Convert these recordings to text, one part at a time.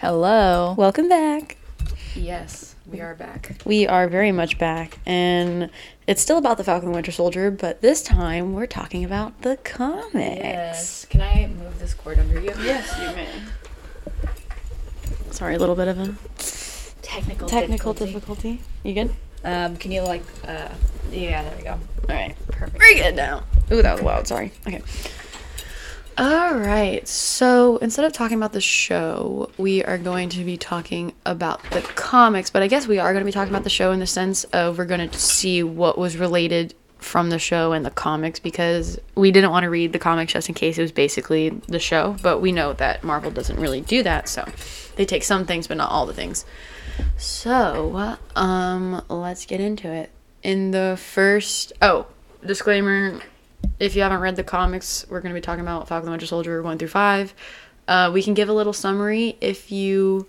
Hello. Welcome back. Yes, we are back. We are very much back, and it's still about the Falcon and Winter Soldier, but this time we're talking about the comics. Yes. Can I move this cord under you? Yes, you may. Sorry, a little bit of a Technical technical difficulty. difficulty. You good? Um, can you like, uh, yeah, there we go. All right. Perfect. Very good now. Ooh, that was loud. Sorry. Okay. All right. So instead of talking about the show, we are going to be talking about the comics. But I guess we are going to be talking about the show in the sense of we're going to see what was related from the show and the comics because we didn't want to read the comics just in case it was basically the show. But we know that Marvel doesn't really do that. So they take some things, but not all the things. So, um, let's get into it. In the first, oh, disclaimer: if you haven't read the comics, we're going to be talking about Falcon and Winter Soldier one through five. Uh, we can give a little summary if you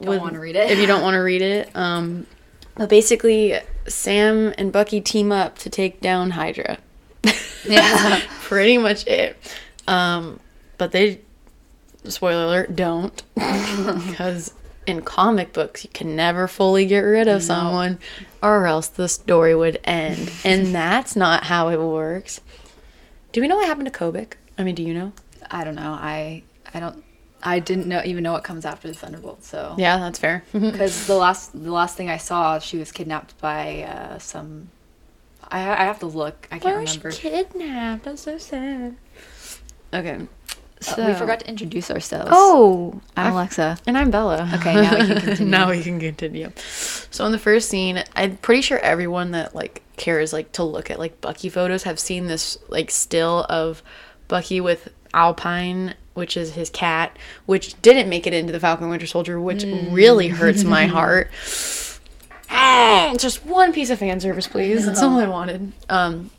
Don't wanna read it. If you don't want to read it, um, but basically, Sam and Bucky team up to take down Hydra. Yeah. Pretty much it. Um, but they, spoiler alert, don't. Because in comic books, you can never fully get rid of someone, or else the story would end. and that's not how it works. Do we know what happened to Kobik? I mean, do you know? I don't know. I I don't. I didn't know even know what comes after the Thunderbolt. So Yeah, that's fair. because the last the last thing I saw, she was kidnapped by uh, some. I I have to look. I can't remember. kidnapped. That's so sad. Okay. Uh, we forgot to introduce ourselves. Oh, I'm Alexa. And I'm Bella. Okay, now we can continue. now we can continue. So in the first scene, I'm pretty sure everyone that like cares like to look at like Bucky photos have seen this like still of Bucky with Alpine, which is his cat, which didn't make it into the Falcon Winter Soldier, which really hurts my heart. Ah, Just one piece of fan service, please. That's all I wanted. Um,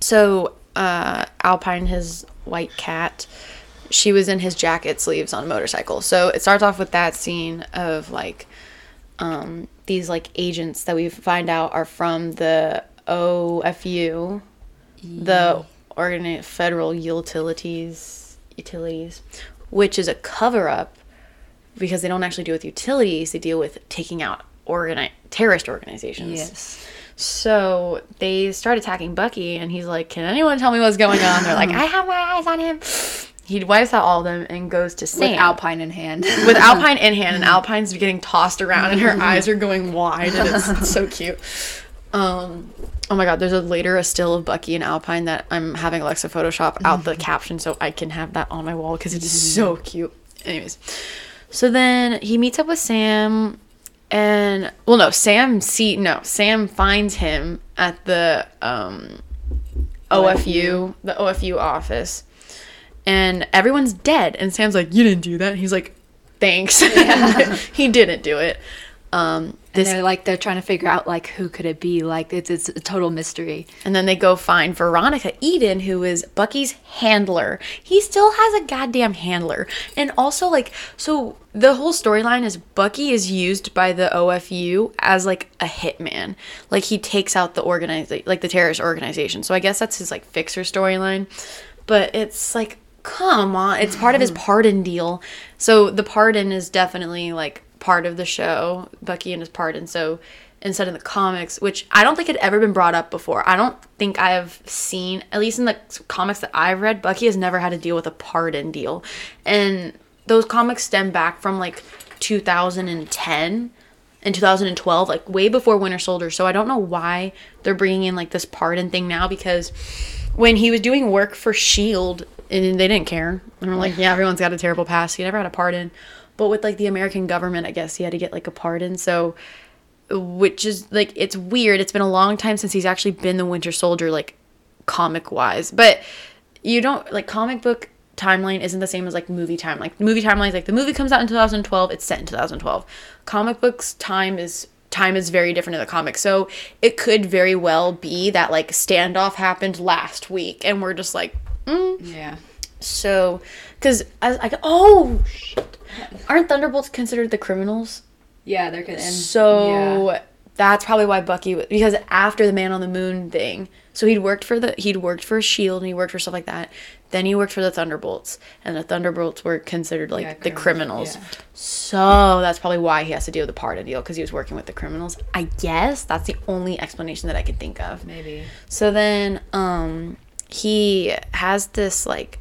so uh, Alpine, his white cat, she was in his jacket sleeves on a motorcycle. So it starts off with that scene of like um, these like agents that we find out are from the OFU, the Organi- Federal Utilities Utilities, which is a cover up because they don't actually deal with utilities; they deal with taking out organi- terrorist organizations. Yes. So they start attacking Bucky, and he's like, "Can anyone tell me what's going on?" They're like, "I have my eyes on him." He wipes out all of them and goes to Sam With Alpine in hand. with Alpine in hand, and Alpine's getting tossed around, and her eyes are going wide, and it's, it's so cute. Um, oh my god, there's a later a still of Bucky and Alpine that I'm having Alexa Photoshop out the caption so I can have that on my wall because it's so cute. Anyways, so then he meets up with Sam, and well, no, Sam see no Sam finds him at the um OFU, the OFU office, and everyone's dead. And Sam's like, "You didn't do that." And he's like, "Thanks." he didn't do it. Um, And they're like they're trying to figure out like who could it be? Like it's it's a total mystery. and then they go find Veronica Eden, who is Bucky's handler. He still has a goddamn handler, and also like so. The whole storyline is Bucky is used by the OFU as like a hitman. Like he takes out the organize like the terrorist organization. So I guess that's his like fixer storyline. But it's like come on, it's part of his mm-hmm. pardon deal. So the pardon is definitely like part of the show, Bucky and his pardon. So instead of the comics, which I don't think had ever been brought up before. I don't think I have seen, at least in the comics that I've read, Bucky has never had to deal with a pardon deal. And those comics stem back from like 2010 and 2012, like way before Winter Soldier. So I don't know why they're bringing in like this pardon thing now because when he was doing work for Shield, and they didn't care. And we're like, yeah, everyone's got a terrible past. He never had a pardon. But with like the American government, I guess he had to get like a pardon. So, which is like, it's weird. It's been a long time since he's actually been the Winter Soldier, like comic wise. But you don't like comic book timeline isn't the same as like movie time. Like movie timeline is like the movie comes out in 2012, it's set in 2012. Comic books time is time is very different in the comics. So it could very well be that like standoff happened last week and we're just like mm. Yeah. so as I oh shit. Aren't Thunderbolts considered the criminals? Yeah, they're good. So yeah. that's probably why Bucky because after the Man on the Moon thing, so he'd worked for the he'd worked for Shield and he worked for stuff like that. Then he worked for the Thunderbolts, and the Thunderbolts were considered like Yeah, the criminals, criminals. yeah. So that's probably why he has to deal with the Parda deal because he was working with the criminals. I guess that's the only explanation that I can think of. Maybe. So then, um, he has this like,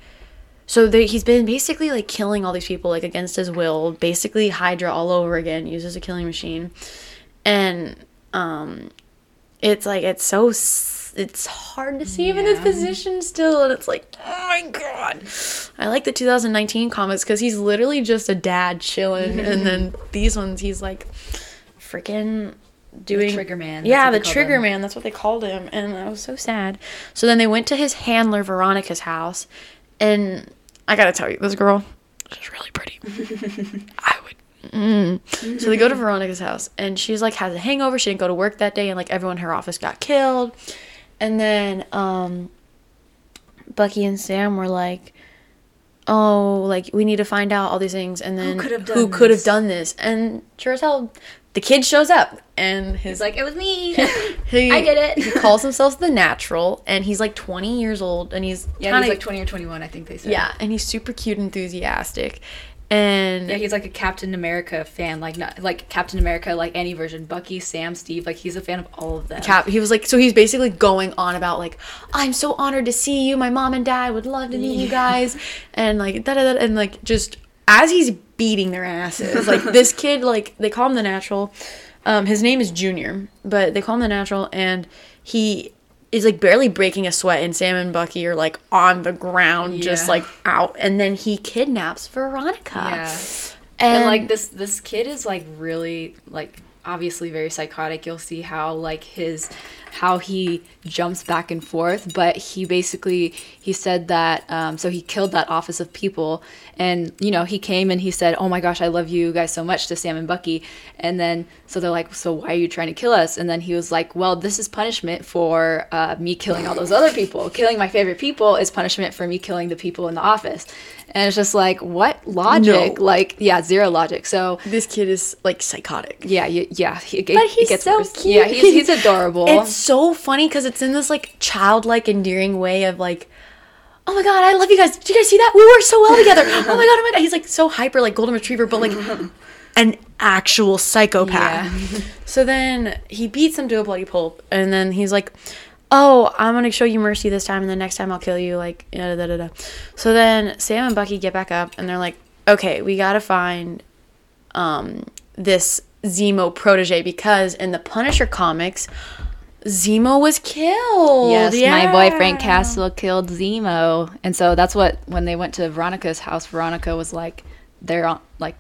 so there, he's been basically like killing all these people like against his will. Basically, Hydra all over again, uses a killing machine, and um, it's like it's so it's hard to see him in this position still, and it's like, oh my god. I like the 2019 comics because he's literally just a dad chilling, and then these ones he's like, freaking doing Trigger Man, Yeah, the Trigger him. Man. That's what they called him, and I was so sad. So then they went to his handler Veronica's house, and I gotta tell you, this girl, she's really pretty. I would. Mm. So they go to Veronica's house, and she's like has a hangover. She didn't go to work that day, and like everyone in her office got killed. And then um, Bucky and Sam were like, "Oh, like we need to find out all these things." And then could have who done could have this? done this? And sure as hell, the kid shows up, and his It's like it was me. he, I did it. he calls himself the natural, and he's like 20 years old, and he's yeah, kinda, he's like twenty or twenty-one, I think they said. yeah, and he's super cute, and enthusiastic, and Yeah, he's like a Captain America fan, like not like Captain America, like any version. Bucky, Sam, Steve, like he's a fan of all of them. Cap, he was like, so he's basically going on about like, I'm so honored to see you. My mom and dad would love to meet you guys, and like da da da, and like just as he's beating their asses, like this kid, like they call him the natural. Um, his name is Junior, but they call him the natural, and he is like barely breaking a sweat, and Sam and Bucky are like on the ground, just like out, and then he kidnaps Veronica. yeah, and, and like this this kid is like really like obviously very psychotic. You'll see how like his how he jumps back and forth, but he basically he said that um, so he killed that office of people, and you know he came and he said, "Oh my gosh, I love you guys so much" to Sam and Bucky, and then so they're like, "So why are you trying to kill us?" And then he was like, "Well, this is punishment for uh, me killing all those other people. Killing my favorite people is punishment for me killing the people in the office." And it's just like, what logic? No. Like, yeah, zero logic. So this kid is like psychotic. yeah, yeah, he, But it he's gets so worse. cute. Yeah, he's, he's adorable. It's so funny because it's in this like childlike, endearing way of like, oh my god, I love you guys. Did you guys see that? We work so well together. Oh my god, oh my god. He's like so hyper, like golden retriever, but like an actual psychopath. Yeah. So then he beats him to a bloody pulp, and then he's like, "Oh, I'm gonna show you mercy this time, and the next time I'll kill you." Like, da da da da. So then Sam and Bucky get back up, and they're like, "Okay, we gotta find um, this Zemo protege because in the Punisher comics, Zemo was killed. yes, my boy Frank Castle killed Zemo, and so that's what when they went to Veronica's house, Veronica was like, they're on like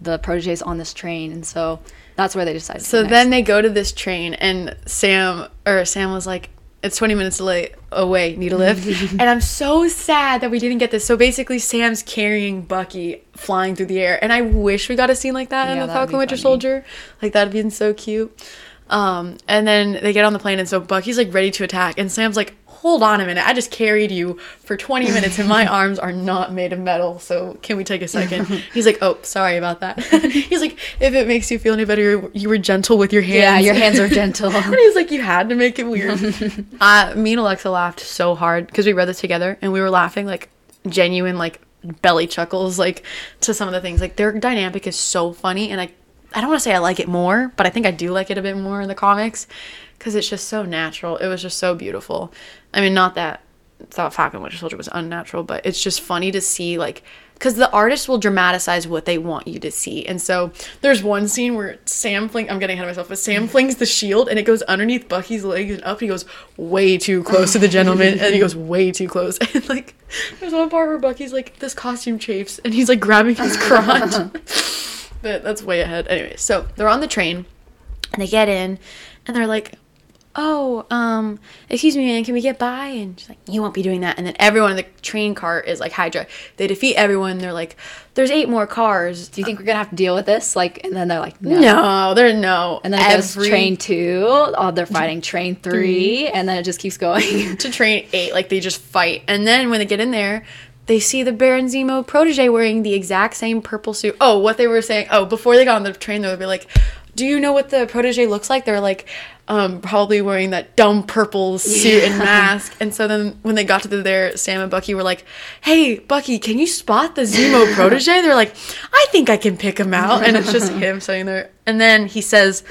the proteges on this train, and so that's where they decided. to So then they go to this train, and Sam or Sam was like, "It's 20 minutes late away. Need a lift." and I'm so sad that we didn't get this. So basically, Sam's carrying Bucky flying through the air, and I wish we got a scene like that in the Falcon Winter. Soldier. Like that'd been so cute. Um, and then they get on the plane, and so Bucky's like ready to attack, and Sam's like, "Hold on a minute, I just carried you for 20 minutes, and my arms are not made of metal. So can we take a second? He's like, "Oh, sorry about that." He's like, "If it makes you feel any better, you were gentle with your hands." yeah, your hands are gentle. and he's like, "You had to make it weird." uh, me and Alexa laughed so hard because we read this together, and we were laughing like genuine like belly chuckles like to some of the things. Like their dynamic is so funny, and I I don't want to say I like it more, but I think I do like it a bit more in the comics because it's just so natural. It was just so beautiful. I mean, not that thought Falcon Winter Soldier was unnatural, but it's just funny to see like because the artist will dramatize what they want you to see. And so there's one scene where Sam flings, I'm getting ahead of myself, but Sam mm-hmm. flings the shield and it goes underneath Bucky's legs and up. He goes way too close to the gentleman, and he goes way too close. And like there's one part where Bucky's like this costume chafes, and he's like grabbing his crotch. But that's way ahead. Anyway, so they're on the train and they get in and they're like oh um excuse me man can we get by and she's like you won't be doing that and then everyone in the train car is like hydra they defeat everyone they're like there's eight more cars Do you think we're gonna have to deal with this? Like, and then they're like, no. no they're no And then it goes Every- train two. Oh, they're fighting train three, and then it just keeps going. to train eight like they just fight and then when they get in there they see the Baron Zemo protege wearing the exact same purple suit. Oh, what they were saying. Oh, before they got on the train, they would be like, "Do you know what the protege looks like?" They're like, um, probably wearing that dumb purple suit and mask. And so then when they got to the, there, Sam and Bucky were like, "Hey, Bucky, can you spot the Zemo protege?" They're like, "I think I can pick him out." And it's just him sitting there. And then he says,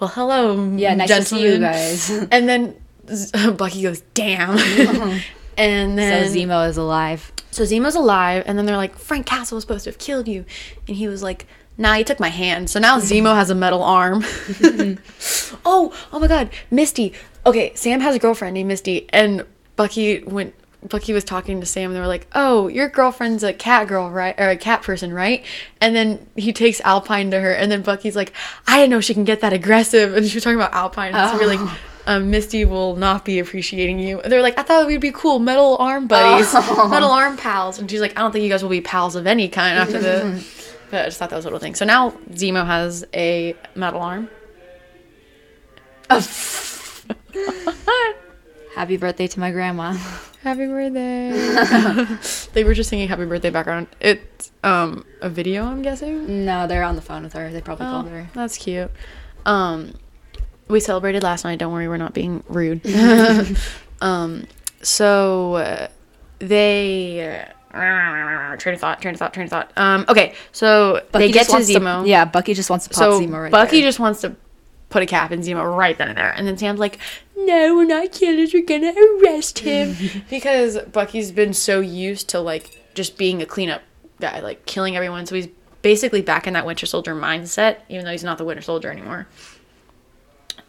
"Well, hello, Yeah, nice to see you guys. And then Bucky goes, "Damn." And So Zemo is alive. so Zemo's alive, and then they're like, Frank Castle was supposed to have killed you. And he was like, Nah, he took my hand. So now Zemo has a metal arm. oh, oh my god, Misty. Okay, Sam has a girlfriend named Misty, and Bucky went Bucky was talking to Sam and they were like, "Oh, your girlfriend's a cat girl, right? Or a cat person, right?" And then he takes Alpine to her, and then Bucky's like, "I didn't know she can get that aggressive." And she was talking about Alpine, and so we're like, um, "Misty will not be appreciating you." They're like, "I thought we'd be cool, metal arm buddies, metal arm pals." And she's like, "I don't think you guys will be pals of any kind after this. But I just thought that was a little thing. So now Zemo has a metal arm. Happy birthday to my grandma. Happy birthday. they were just singing happy birthday background. It's um a video, I'm guessing. No, they're on the phone with her. They probably Oh, called her. that's cute. Um we celebrated last night. Don't worry, we're not being rude. um so uh, they uh, train of thought, train of thought, train of thought. Um okay, so Bucky they get to Zemo. Yeah, Bucky just wants to pop so Zemo right Bucky there. just wants to put a cap in Zemo right then and there. And then Sam's like, no, we're not killers. We're going to arrest him. because Bucky's been so used to, like, just being a cleanup guy, like, killing everyone. So he's basically back in that Winter Soldier mindset, even though he's not the Winter Soldier anymore.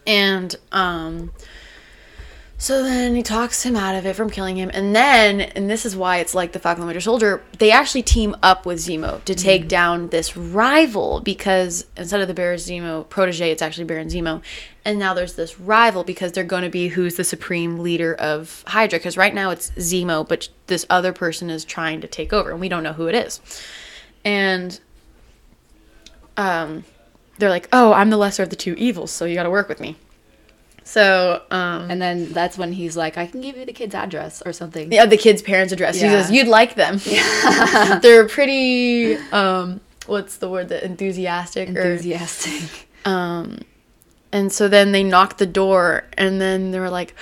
And, um,. So then he talks him out of it from killing him. And then, and this is why it's like the Falcon and Winter Soldier, they actually team up with Zemo to take down this rival because instead of the Baron Zemo protege, it's actually Baron Zemo. And now there's this rival because they're going to be who's the supreme leader of Hydra. Because right now it's Zemo, but this other person is trying to take over, and we don't know who it is. And um, they're like, oh, I'm the lesser of the two evils, so you got to work with me. So, um, and then that's when he's like, I can give you the kid's address or something. yeah, the kid's parents' address. Yeah. He says, "You'd like them. Yeah. They're pretty. Um, what's the word? That enthusiastic. or- Enthusiastic. um, and so then they knock the door, and then they were like,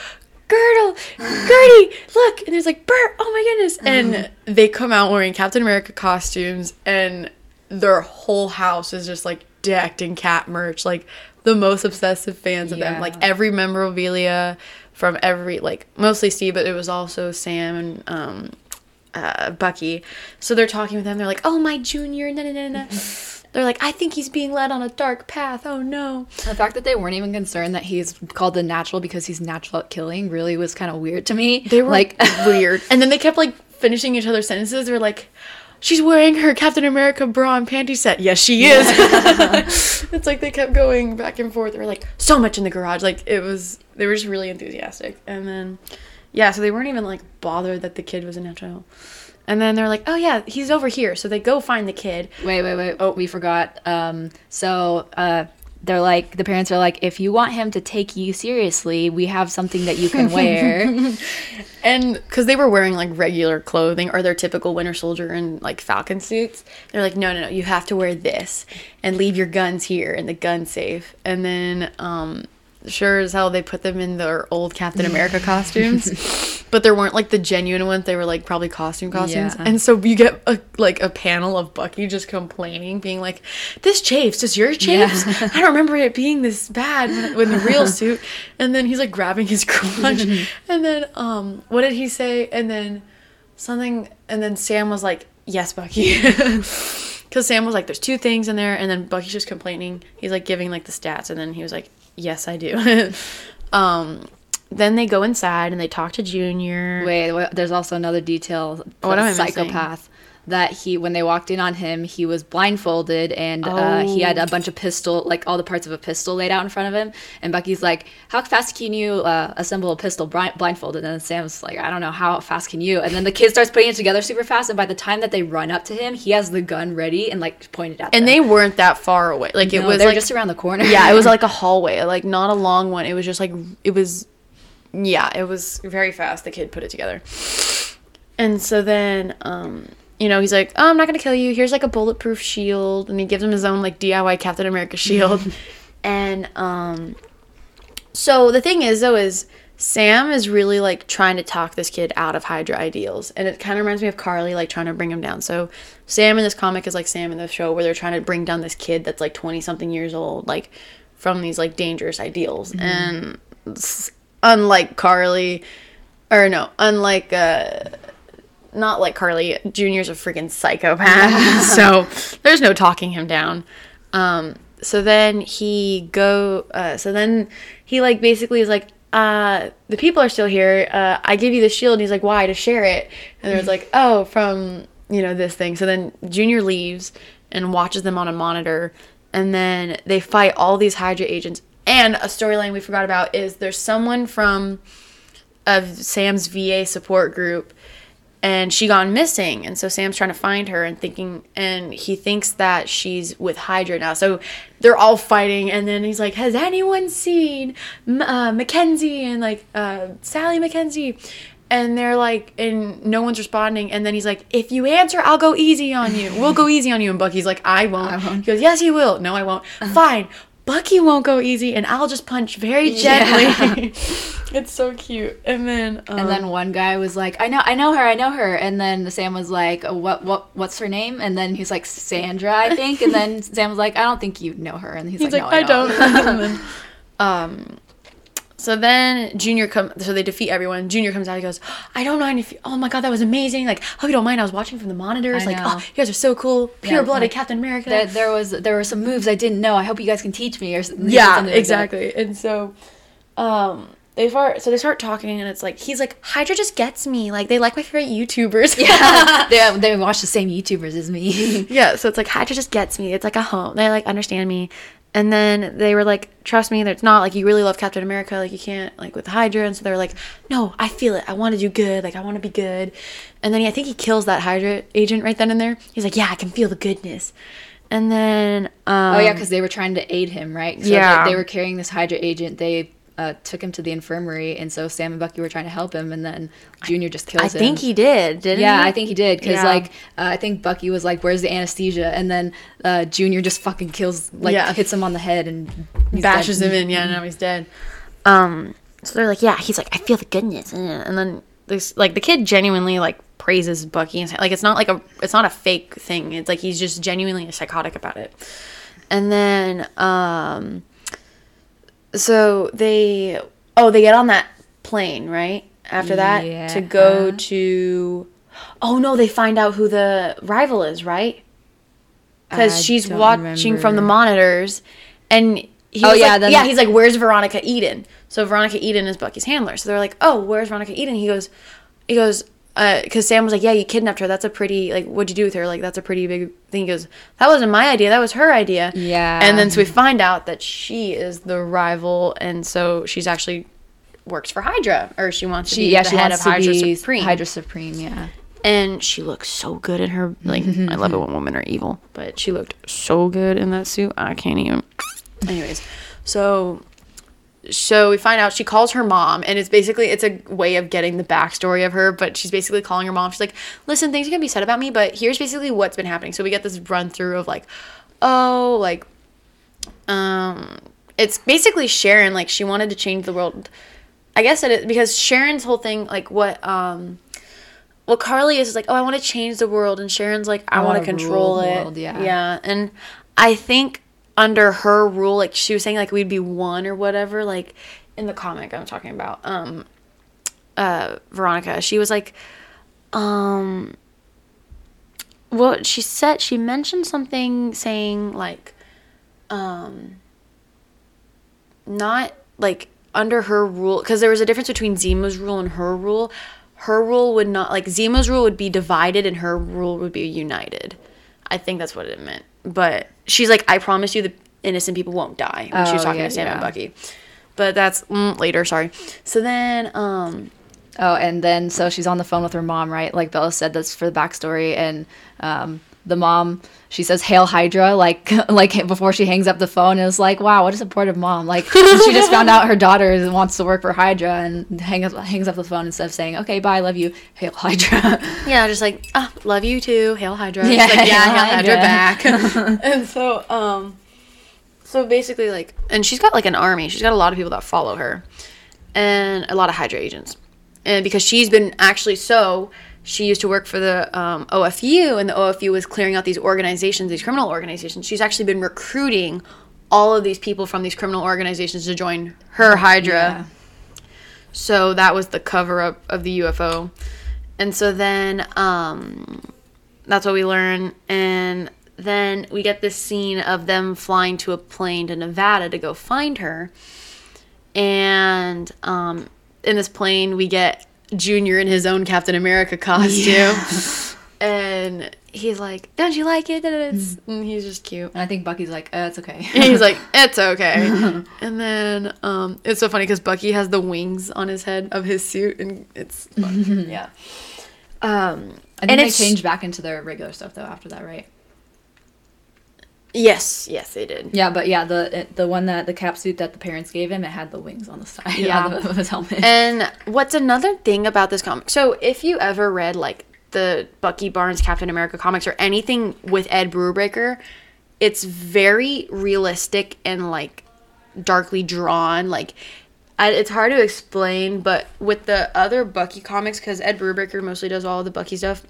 "Girdle, Gertie, look!" And there's like, "Bert, oh my goodness!" And they come out wearing Captain America costumes, and their whole house is just like decked in cat merch, like the most obsessive fans of them. Like every memorabilia from every like mostly Steve, but it was also Sam and um uh, Bucky. So they're talking with them. They're like, "Oh, my junior." Na, na, na, na. They're like, "I think he's being led on a dark path. Oh no." The fact that they weren't even concerned that he's called the natural because he's natural at killing really was kind of weird to me. They were like, like weird. And then they kept like finishing each other's sentences. They were like, "She's wearing her Captain America bra and panty set." Yes, she is. it's like they kept going back and forth. They were like, "So much in the garage." Like it was. They were just really enthusiastic. And then, yeah. So they weren't even like bothered that the kid was a natural. And then they're like, "Oh yeah, he's over here." So they go find the kid. wait, wait, wait. Oh, we forgot. Um, so uh, they're like, the parents are like, if you want him to take you seriously, we have something that you can wear. And because they were wearing like regular clothing or their typical Winter Soldier and like Falcon suits, they're like, no, no, no, you have to wear this and leave your guns here in the gun safe. And then, um, sure as hell, they put them in their old Captain America costumes, but there weren't like the genuine ones. They were like probably costume costumes. Yeah. And so you get a, like a panel of Bucky just complaining, being like, this chafes. Does yours chafes? I don't remember it being this bad when, when the real suit. And then he's like grabbing his crotch. and then, um, what did he say? And then something, and then Sam was like, yes, Bucky. Because Sam was like, there's two things in there. And then Bucky's just complaining. He's like giving like the stats. And then he was like, yes, I do. um, then they go inside and they talk to Junior. Wait, there's also another detail. What am I missing? That he when they walked in on him, he was blindfolded and uh, he had Oh. a bunch of pistol, like all the parts of a pistol laid out in front of him. And Bucky's like, "How fast can you uh, assemble a pistol blindfolded?" And then Sam's like, "I don't know how fast can you." And then the kid starts putting it together super fast. And by the time that they run up to him, he has the gun ready and like pointed at And them. they weren't that far away. Like, it No, was they were like, just around the corner. yeah, it was like a hallway, like not a long one. It was just like it was yeah, it was very fast. The kid put it together. And so then um you know, he's like, "Oh, I'm not going to kill you. Here's like a bulletproof shield." And he gives him his own like DIY Captain America shield. And um so the thing is though is Sam is really like trying to talk this kid out of Hydra ideals. And it kind of reminds me of Carly like trying to bring him down. So Sam in this comic is like Sam in the show where they're trying to bring down this kid that's like 20 something years old like from these like dangerous ideals. And unlike Carly or no, unlike uh not like Carly, Junior's a freaking psychopath. so there's no talking him down. Um, so then he go. Uh, so then he like basically is like, uh, the people are still here. Uh, I give you the shield. And he's like, why? To share it. And there's like, oh, from you know this thing. So then Junior leaves and watches them on a monitor, and then they fight all these Hydra agents. And a storyline we forgot about is there's someone from of Sam's VA support group and she gone missing. And so Sam's trying to find her and thinking and he thinks that she's with Hydra now. So they're all fighting and then he's like has anyone seen uh, Mackenzie and like uh, Sally Mackenzie? And they're like and no one's responding. And then he's like if you answer I'll go easy on you. We'll go easy on you. And Bucky's like I won't, I won't. he goes yes you will. No I won't. Fine Bucky won't go easy and I'll just punch very gently it's so cute and then um, And then one guy was like, "I know, I know her, I know her." And then Sam was like, oh, "What, what, what's her name?" And then he's like, "Sandra, I think." And then Sam was like, "I don't think you know her." And he's, He's like, like, "No, I, I, don't. don't." And then, um, so then Junior come. So they defeat everyone. Junior comes out. He goes, "I don't mind if. You, oh my god, that was amazing. Like, oh you don't mind. I was watching from the monitors. Like, oh, you guys are so cool. Pure blooded like, Captain America. there, there was there were some moves I didn't know. I hope you guys can teach me or s- yeah, something like that. exactly. And so, um." They start, so they start talking, and it's like he's like Hydra just gets me. Like they like my favorite YouTubers. Yeah, they they watch the same YouTubers as me. Yeah, so it's like Hydra just gets me. It's like a home. They like understand me. And then they were like, trust me, it's not like you really love Captain America, like you can't like with Hydra. And so they were like, no, I feel it. I want to do good. Like I want to be good. And then he, I think he kills that Hydra agent right then and there. He's like, yeah, I can feel the goodness. And then, um, oh yeah, because they were trying to aid him, right? So Yeah. they, they were carrying this Hydra agent. They uh, took him to the infirmary, and so Sam and Bucky were trying to help him, and then Junior just kills I him. I think he did, didn't he? Yeah, I think he did because Yeah. like uh, I think Bucky was like, "Where's the anesthesia?" And then uh, Junior just fucking kills, like Yeah. hits him on the head and bashes dead. him in. Yeah, now he's dead. Um, so they're like, yeah, he's like, I feel the goodness, and then this like the kid genuinely like praises Bucky and like it's not like a it's not a fake thing. It's like he's just genuinely psychotic about it. And then um, so they oh they get on that plane right? After that to go to oh no they find out who the rival is right? Because she's watching from the monitors and he Oh, yeah, like, then yeah he's like where's veronica eden? So veronica eden is bucky's handler. So they're like oh where's veronica eden? He goes he goes Uh, because sam was like yeah you kidnapped her that's a pretty like what'd you do with her like that's a pretty big thing he goes that wasn't my idea that was her idea Yeah. and then so we find out that she is the rival and so she's actually works for hydra or she wants to She, be yeah, the head of hydra supreme Hydra Supreme. Yeah. and she looks so good in her like mm-hmm, I love it mm-hmm. when women are evil, but she looked so good in that suit. I can't even. Anyways, so so we find out she calls her mom, and it's basically it's a way of getting the backstory of her. But she's basically calling her mom. She's like, "Listen, things are gonna be said about me, but here's basically what's been happening." So we get this run through of like, oh, like, um, it's basically Sharon. Like she wanted to change the world. I guess it because Sharon's whole thing, like what um what Carly is is like, oh, I want to change the world, and Sharon's like, I, I want to control it. world, yeah. yeah, and I think under her rule, like she was saying, like we'd be one or whatever. Like in the comic I'm talking about, um, uh, Veronica, she was like, um, what she said, she mentioned something saying like, um, not like under her rule because there was a difference between Zemo's rule and her rule. Her rule would not like Zemo's rule would be divided and her rule would be united. I think that's what it meant. But she's like, I promise you, the innocent people won't die. When she was Oh, talking yeah, to Sam and. Bucky. But that's mm, later. Sorry. So then, um, Oh, and then so she's on the phone with her mom, right? Like Bella said, that's for the backstory, and um, the mom she says "Hail Hydra" like like before she hangs up the phone. And it's like, wow, what a supportive mom! Like she just found out her daughter wants to work for Hydra, and hang up, hangs up the phone instead of saying, "Okay, bye, love you, Hail Hydra." yeah, just like, ah, love you too. Hail Hydra. Yeah, like, yeah, Hail Hail Hydra, Hydra. back. and so, um, So basically, like, and she's got like an army. She's got a lot of people that follow her, and a lot of Hydra agents. And because she's been actually so, she used to work for the um, OFU, and the OFU was clearing out these organizations, these criminal organizations. She's actually been recruiting all of these people from these criminal organizations to join her Hydra. Yeah. So that was the cover up of the UFO. And so then um, that's what we learn. And then we get this scene of them flying to a plane to Nevada to go find her. And um, in this plane, we get Junior in his own Captain America costume. And he's like, Don't you like it? And, it's, and he's just cute. And I think Bucky's like, uh, it's okay. And he's like, it's okay. and then um, it's so funny because Bucky has the wings on his head of his suit, and it's yeah. Um, I think and they it's changed back into their regular stuff though after that, right? Yes, yes, they did. Yeah, but yeah, the the one that the cap suit that the parents gave him, it had the wings on the side Yeah. yeah. of his helmet. And what's another thing about this comic? So if you ever read like the Bucky Barnes Captain America comics or anything with Ed Brubaker, it's very realistic and like darkly drawn. Like I, it's hard to explain, but with the other Bucky comics, because Ed Brubaker mostly does all the Bucky stuff.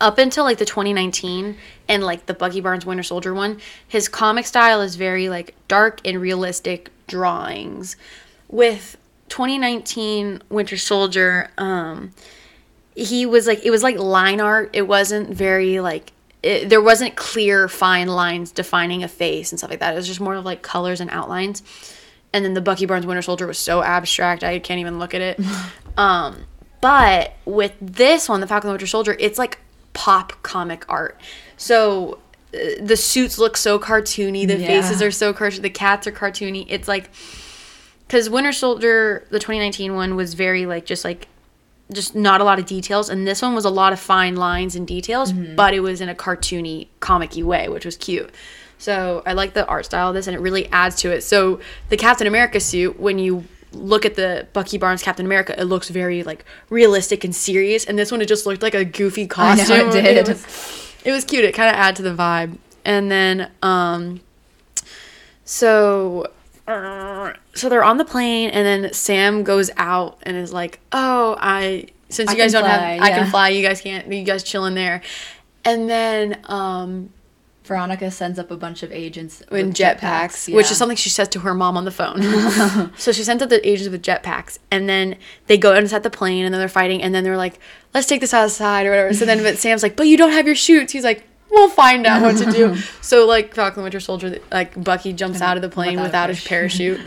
Up until like the 2019 and like the Bucky Barnes Winter Soldier one, his comic style is very like dark and realistic drawings. With 2019 Winter Soldier, um, he was like it was like line art. It wasn't very like it, there wasn't clear fine lines defining a face and stuff like that. It was just more of like colors and outlines. And then the Bucky Barnes Winter Soldier was so abstract I can't even look at it. um, but with this one, the Falcon the Winter Soldier, it's like pop comic art. So uh, the suits look so cartoony. The Yeah. faces are so cartoony. The cats are cartoony. It's like because Winter Soldier, the 2019 one, was very like just like just not a lot of details, and this one was a lot of fine lines and details, but it was in a cartoony, comic-y way, which was cute. So I like the art style of this, and it really adds to it. So the Captain America suit, when you look at the Bucky Barnes Captain America, it looks very like realistic and serious, and this one it just looked like a goofy I know, costume. it did. was, it was cute. It kind of added to the vibe, and then um, so uh, so they're on the plane and then Sam goes out and is like, "Oh, I since I you guys don't fly, have I can fly, you guys can't. You guys chill in there." And then um Veronica sends up a bunch of agents in jetpacks, which yeah. is something she says to her mom on the phone. so she sends up the agents with jetpacks, and then they go inside the plane, and then they're fighting, and then they're like, "Let's take this outside" or whatever. So then, but Sam's like, "But you don't have your shoots." He's like, "We'll find out what to do." so like Falcon Winter Soldier, like Bucky jumps out of the plane Without a without, his parachute,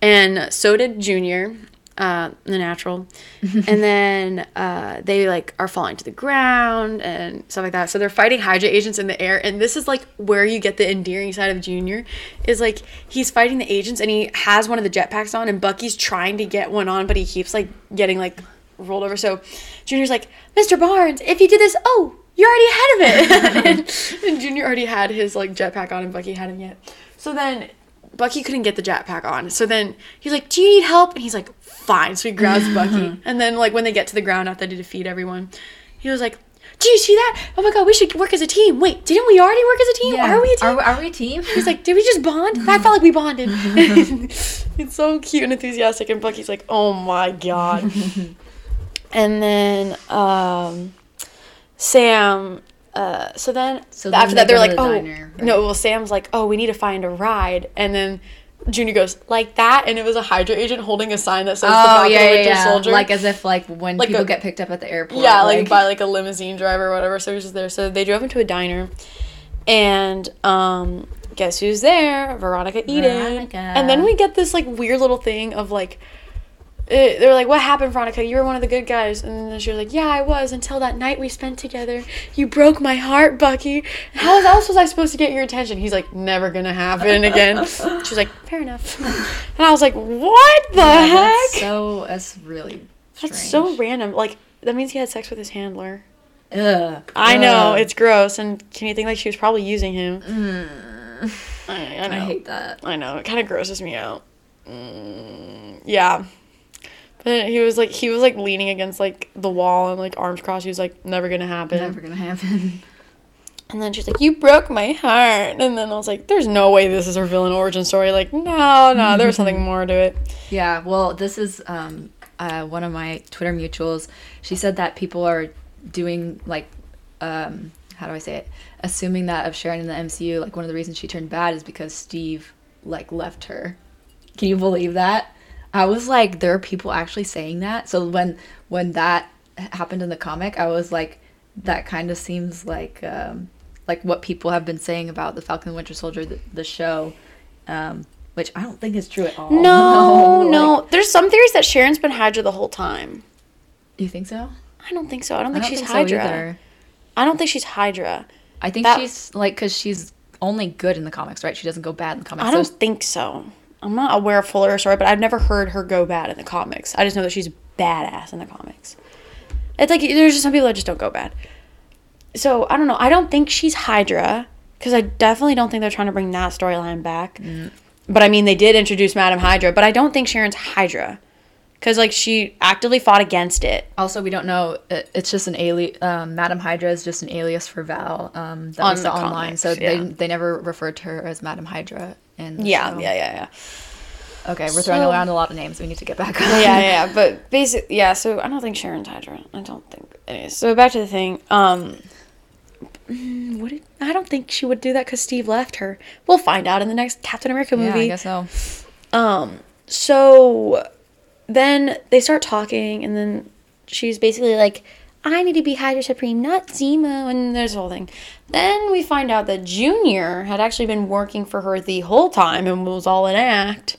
and so did Junior. Uh, the natural, and then uh, they like are falling to the ground and stuff like that. So they're fighting Hydra agents in the air, and this is like where you get the endearing side of Junior, is like he's fighting the agents and he has one of the jetpacks on, and Bucky's trying to get one on, but he keeps like getting like rolled over. So Junior's like, Mr. Barnes, if you did this, oh, you're already ahead of it, and, and Junior already had his like jetpack on, and Bucky hadn't yet. So then Bucky couldn't get the jetpack on. So then he's like, "Do you need help?" And he's like, "Fine." So he grabs Bucky, and then like when they get to the ground after they defeat everyone, he was like, "Do you see that? Oh my god, we should work as a team." Wait, didn't we already work as a team? Yeah. Are we a team? Are, are we a team? He's like, "Did we just bond?" I felt like we bonded. it's so cute and enthusiastic, and Bucky's like, "Oh my god." and then um, Sam. Uh, so then So after that they're like, the oh diner, right? no. Well, Sam's like, oh, we need to find a ride, and then Junior goes like that, and it was a Hydra agent holding a sign that says the Oh Falcon yeah, yeah, Winter yeah. Soldier. Like as if like when Like people a- get picked up at the airport. yeah, like, by like a limousine driver or whatever. So he was just there. So they drove into a diner, and um, guess who's there? Veronica Eden. Veronica. And then we get this like weird little thing of like. Uh, they were like, what happened, Veronica? You were one of the good guys. And then she was like, yeah, I was until that night we spent together. You broke my heart, Bucky. How else was I supposed to get your attention? He's like, never gonna happen again. She was like, fair enough. And I was like, what the Yeah, heck? that's so that's really strange. That's so random. Like, that means he had sex with his handler. Ugh. I know Ugh. it's gross, and can you think like she was probably using him? I, I know. I hate that. I know. It kind of grosses me out. Mm, yeah. But he was like, he was like leaning against like the wall and like arms crossed. He was like, never gonna happen. Never gonna happen. And then she's like, "You broke my heart." And then I was like, "There's no way this is her villain origin story." Like, no, no, there's something more to it. Yeah, well, this is um, uh, one of my Twitter mutuals. She said that people are doing like, um, how do I say it? Assuming that of Sharon in the MCU, like one of the reasons she turned bad is because Steve like left her. Can you believe that? I was like, there are people actually saying that. So when when that happened in the comic, I was like, that kind of seems like um, like what people have been saying about the Falcon and Winter Soldier, the, the show. Um, which I don't think is true at all. No, like- no. There's some theories that Sharon's been Hydra the whole time. You think so? I don't think so. I don't I think don't she's think so Hydra. either. I don't think she's Hydra. I think That- she's like because she's only good in the comics, right? She doesn't go bad in the comics. I don't So- think so. I'm not aware of fuller story, but I've never heard her go bad in the comics. I just know that she's badass in the comics. It's like there's just some people that just don't go bad. So I don't know. I don't think she's Hydra because I definitely don't think they're trying to bring that storyline back. Mm. But I mean, they did introduce Madam Hydra, but I don't think Sharon's Hydra because like she actively fought against it. also, we don't know. It's just an alias. Um, Madam Hydra is just an alias for Val. Um, that On saw online, comics, so they yeah. they never referred to her as Madam Hydra. Yeah, yeah, yeah, yeah. Okay, we're throwing around a lot of names. We need to get back on. yeah, yeah, yeah. But basically, yeah. So I don't think Sharon's Hydra. I don't think. Anyways, so back to the thing. Um, mm, what did, I don't think she would do that because Steve left her. We'll find out in the next Captain America Yeah, movie. I guess so. Um, so then they start talking, and then she's basically like, I need to be Hydra Supreme, not Zemo, and there's the whole thing. Then we find out that Junior had actually been working for her the whole time and was all an act.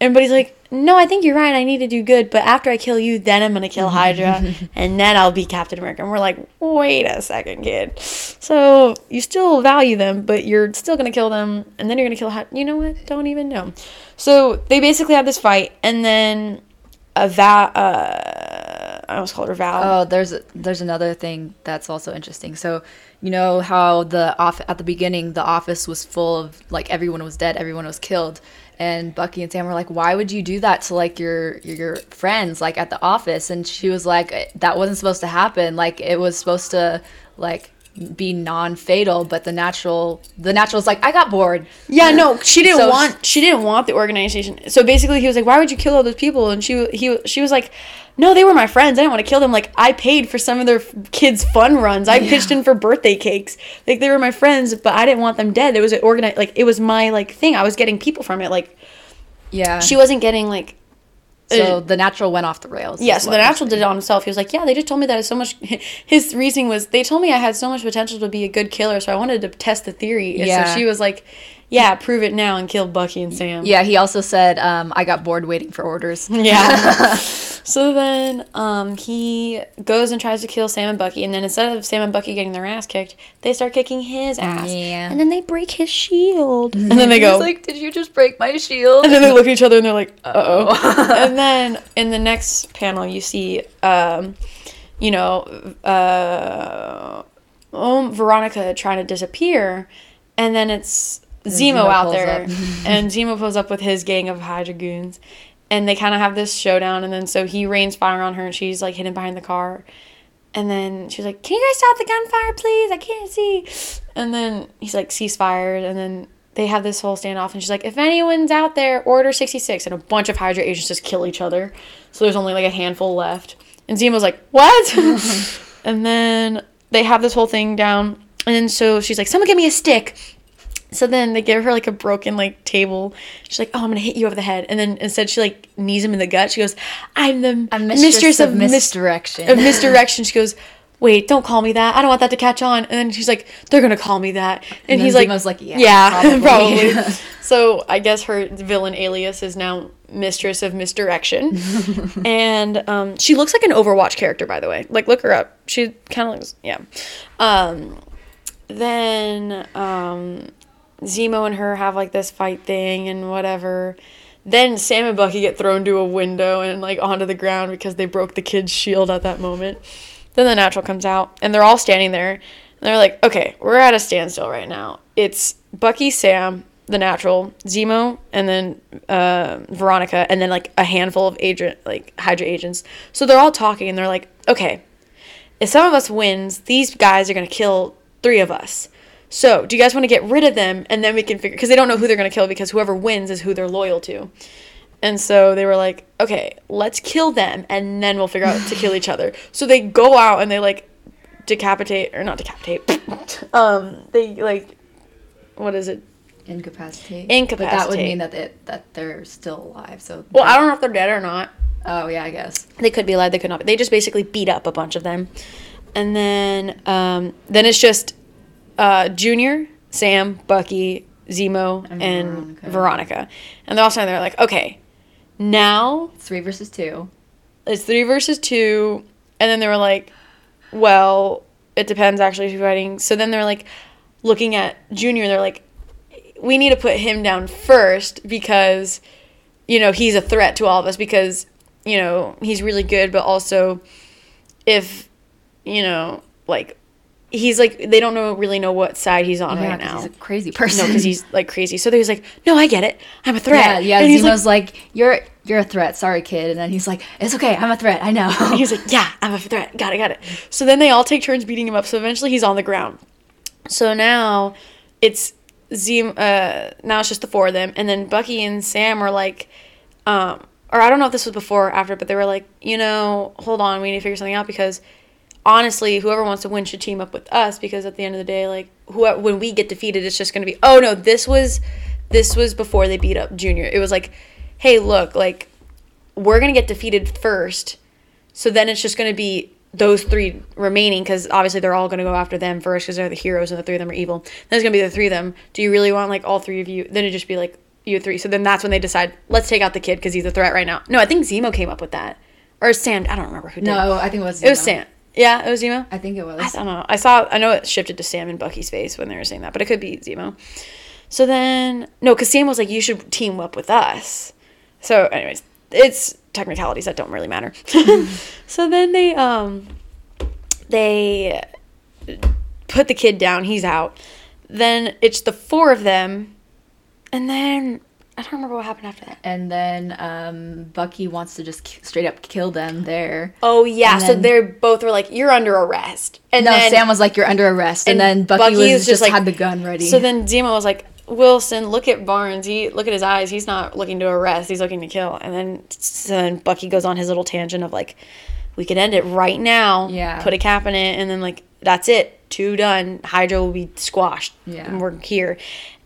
And but he's like, No, I think you're right, I need to do good, but after I kill you, then I'm gonna kill Hydra, and then I'll be Captain America. And we're like, Wait a second, kid. So you still value them, but you're still gonna kill them, and then you're gonna kill Hydra. You know what? Don't even know. So they basically have this fight, and then a Val, uh, I almost called her Val. Oh, there's there's another thing that's also interesting. So, you know how the off at the beginning the office was full of like everyone was dead, everyone was killed, and Bucky and Sam were like, "Why would you do that to like your your friends like at the office?" And she was like, uh, "That wasn't supposed to happen. Like it was supposed to like be non-fatal, but the natural the natural's like, I got bored. Yeah, no, she didn't So- want she didn't want the organization. So basically, he was like, "Why would you kill all those people?" And she he she was like, "No, they were my friends. I didn't want to kill them. Like I paid for some of their f- kids' fun runs. I pitched in for birthday cakes. Like they were my friends, but I didn't want them dead. It was an organized like it was my like thing. I was getting people from it. Like Yeah. she wasn't getting like." so uh, the natural went off the rails. yeah, so the natural did it on himself. He was like, "Yeah, they just told me that it's so much." His reasoning was, "They told me I had so much potential to be a good killer, so I wanted to test the theory." And Yeah. so she was like, "Yeah, prove it now and kill Bucky and Sam." Yeah, he also said, um, I got bored waiting for orders. Yeah. so then um, he goes and tries to kill Sam and Bucky, and then instead of Sam and Bucky getting their ass kicked, they start kicking his ass. Yeah. And then they break his shield. And then they He's go. like, Did you just break my shield? and then they look at each other and they're like, uh oh. and then in the next panel, you see, um, you know, uh, um, Veronica trying to disappear, and then it's Zemo, Zemo out there, and Zemo pulls up with his gang of Hydra goons, and they kind of have this showdown, and then so he rains fire on her, and she's like hidden behind the car. And then she's like, "Can you guys stop the gunfire, please? I can't see." And then he's like, "Ceasefire." And then they have this whole standoff, and she's like, "If anyone's out there, order sixty six." And a bunch of Hydra agents just kill each other. So there's only like a handful left. And Zemo's like, "What?" and then they have this whole thing down, and then so she's like, "Someone give me a stick." So then they give her like a broken like table. She's like, "Oh, I'm gonna hit you over the head." And then instead she like knees him in the gut. She goes, "I'm the I'm mistress, of, mis- misdirection. of misdirection. She goes, "Wait, don't call me that. I don't want that to catch on." And then she's like, "They're gonna call me that." And, And he's like, like, "Yeah, yeah, probably." probably." so I guess her villain alias is now mistress of misdirection, and um, she looks like an Overwatch character, by the way. Like, look her up. She kind of looks, yeah. Um, then um, Zemo and her have like this fight thing and whatever. Then Sam and Bucky get thrown to a window and like onto the ground because they broke the kid's shield at that moment. Then the natural comes out and they're all standing there. And they're like, okay, we're at a standstill right now. It's Bucky, Sam, the natural, Zemo, and then uh, Veronica, and then like a handful of agent like Hydra agents. So they're all talking and they're like, okay, if some of us wins, these guys are gonna kill three of us. So, do you guys want to get rid of them and then we can figure because they don't know who they're going to kill because whoever wins is who they're loyal to. And so they were like, okay, let's kill them and then we'll figure out to kill each other. So they go out and they like decapitate or not decapitate. um, they like what is it? Incapacitate. Incapacitate. But that would mean that it, that they're still alive. So. Well, I don't know if they're dead or not. Oh yeah, I guess. They could be alive. They could not. Be. They just basically beat up a bunch of them, and then um, then it's just uh, Junior, Sam, Bucky, Zemo, and, And Veronica. Veronica. and they're all standing there like, okay, now Three versus two. it's three versus two, and then they were like, well, it depends actually who's fighting. So then they're like looking at Junior. They're like, we need to put him down first because you know he's a threat to all of us because you know he's really good, but also if you know like he's like they don't know really know what side he's on Yeah, right now. he's a crazy person. No, because he's like crazy. So he's like, no, I get it. I'm a threat. Yeah, yeah. And he's like, Zemo's like, "You're you're a threat. Sorry, kid." And then he's like, "It's okay. I'm a threat. I know." And he's like, yeah, I'm a threat. Got it, got it. So then they all take turns beating him up. So eventually he's on the ground. So now it's Zem. Uh, now it's just the four of them, and then Bucky and Sam are like, um, or I don't know if this was before or after, but they were like, you know, hold on, we need to figure something out because honestly, whoever wants to win should team up with us because at the end of the day, like, who when we get defeated, it's just gonna be, oh no, this was, this was before they beat up Junior. It was like, hey, look, like, we're gonna get defeated first, so then it's just gonna be those three remaining because obviously they're all gonna go after them first because they're the heroes and the three of them are evil. Then it's gonna be the three of them. Do you really want like all three of you? Then it'd just be like you three. So then that's when they decide, let's take out the kid because he's a threat right now. No, I think Zemo came up with that, or Sam. I don't remember who did. no, I think it was. it was Sam. Yeah, it was Zemo. I think it was. I don't know. I saw. I know it shifted to Sam and Bucky's face when they were saying that, but it could be Zemo. So then, no, because Sam was like, "You should team up with us." So, anyways, it's technicalities that don't really matter. so then they um they put the kid down. He's out. Then it's the four of them, and then I don't remember what happened after that. and then um, Bucky wants to just k- straight up kill them there. Oh yeah, And so they're both were like, "You're under arrest," and no, then Sam was like, "You're under arrest," and, and then Bucky, Bucky was just, just like- had the gun ready. So then Zemo was like, Wilson, look at Barnes. He look at his eyes. He's not looking to arrest. He's looking to kill. And then so then Bucky goes on his little tangent of like, we could end it right now. Yeah. Put a cap in it, and then like that's it. Two done. Hydra will be squashed. Yeah. And we're here.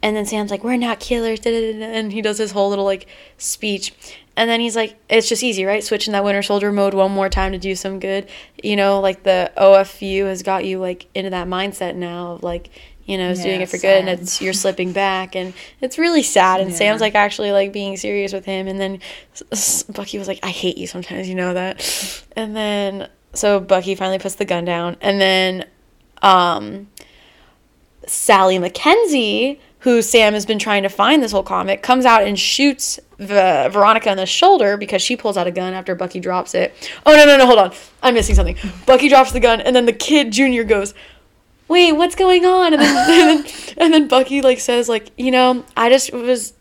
And then Sam's like, we're not killers. And he does his whole little like speech. And then he's like, it's just easy, right? Switching that Winter Soldier mode one more time to do some good. You know, like the OFU has got you like into that mindset now of like, you know, it's doing it for good and it's you're slipping back and it's really sad and Yeah. Sam's like actually like being serious with him and then Bucky was like I hate you sometimes you know that and then so Bucky finally puts the gun down and then um Sally Mackenzie who Sam has been trying to find this whole comic comes out and shoots Ve- Veronica in the shoulder because she pulls out a gun after Bucky drops it. Oh no no no hold on. I'm missing something. Bucky drops the gun and then the kid Junior goes wait, what's going on? And then, and then, and then Bucky like says like, you know, I just was